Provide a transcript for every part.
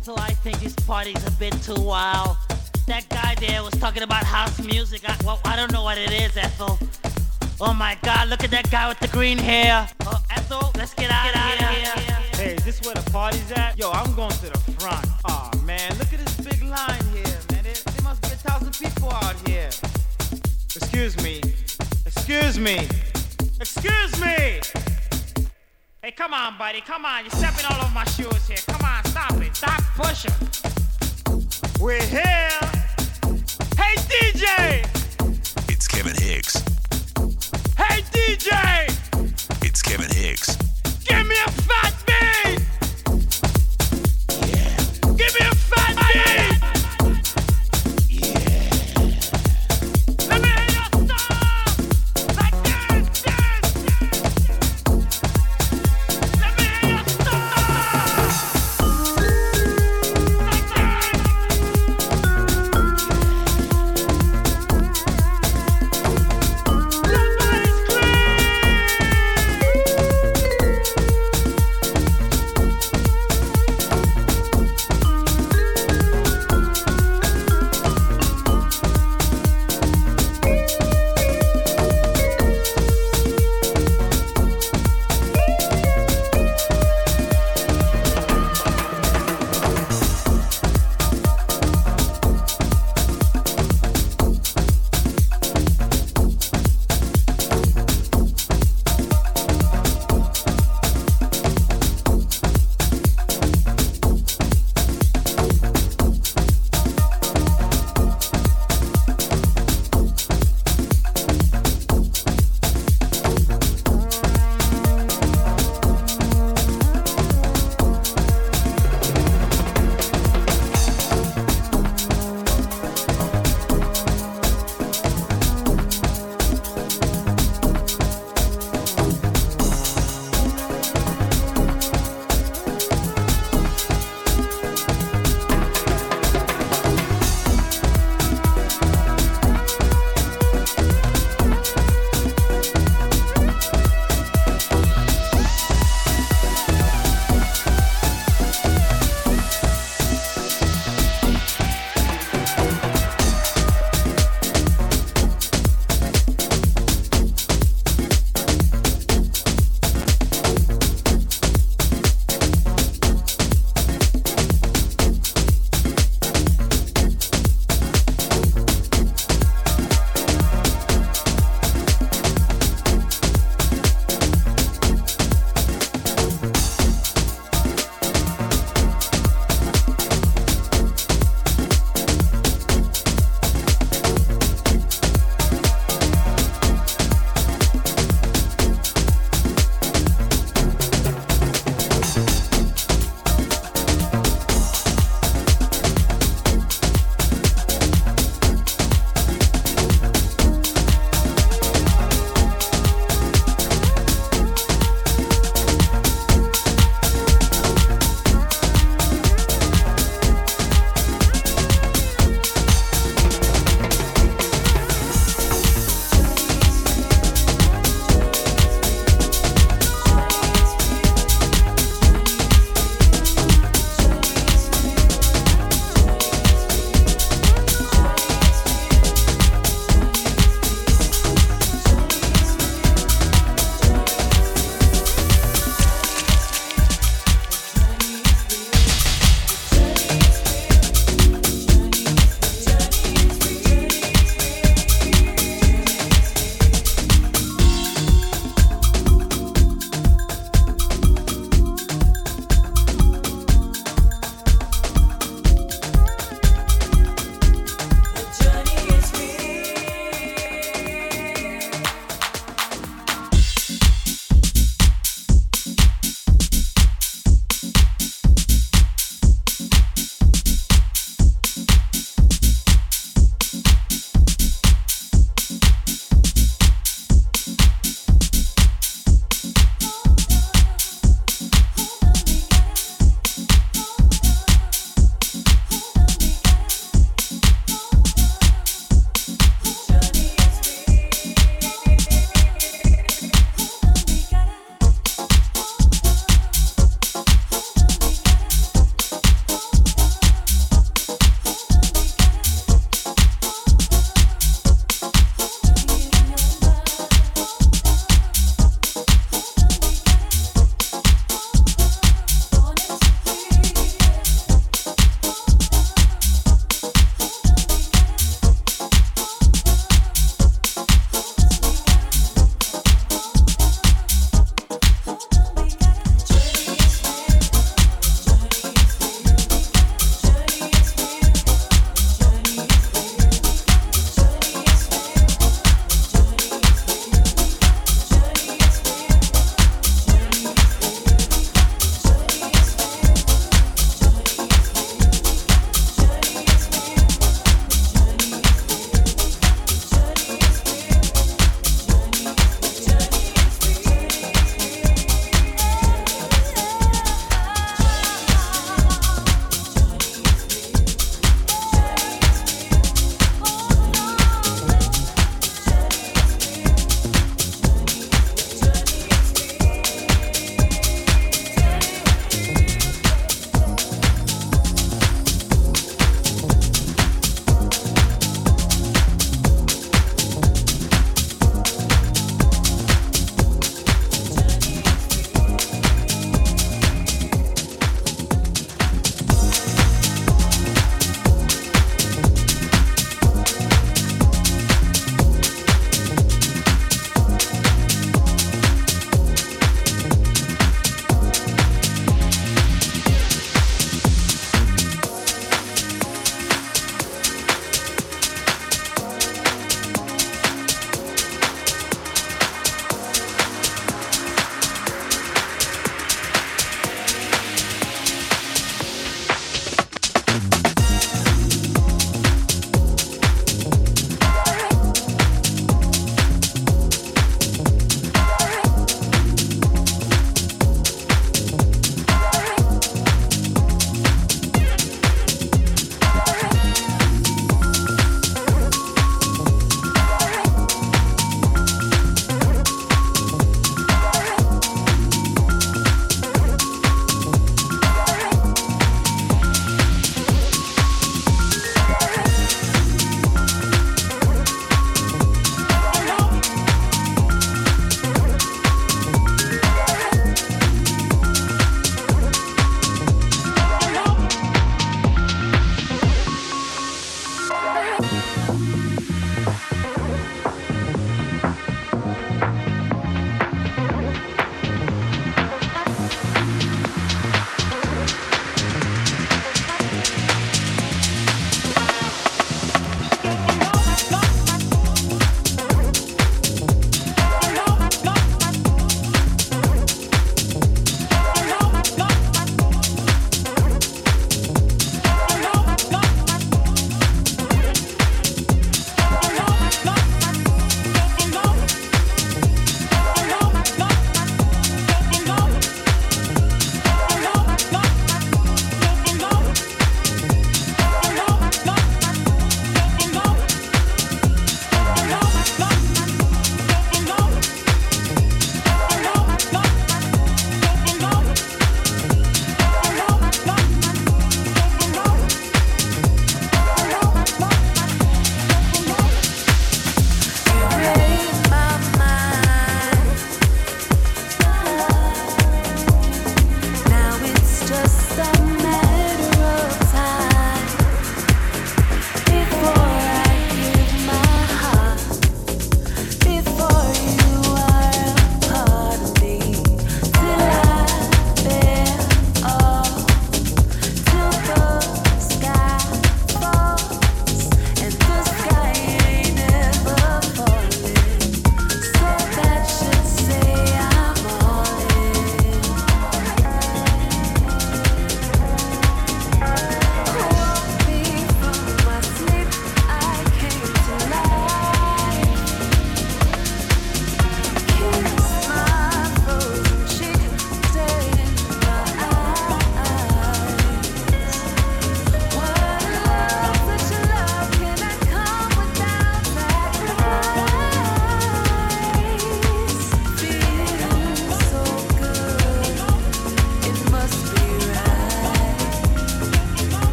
Ethel, I think this party's a bit too wild. That guy there was talking about house music. I, well, I don't know what it is, Ethel. Oh my God, look at that guy with the green hair. Oh, Ethel, let's get out, of here. here. Hey, is this where the party's at? Yo, I'm going to the front. Aw, oh, man, look at this big line here, man. There, there must be a thousand people out here. Excuse me. Excuse me. Excuse me! Hey, come on, buddy. Come on. You're stepping all over my shoes here. Come on, stop it. Stop pushing. We're here. Hey, DJ! It's Kevin Hicks. Hey, DJ! It's Kevin Hicks. Give me a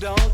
don't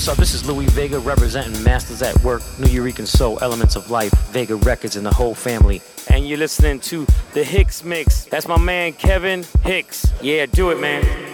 what's up? This is Louie Vega representing Masters at Work, Nuyorican Soul, Elements of Life, Vega Records, and the whole family. And you're listening to the Hicks Mix. That's my man Kevin Hicks. Yeah, do it, man.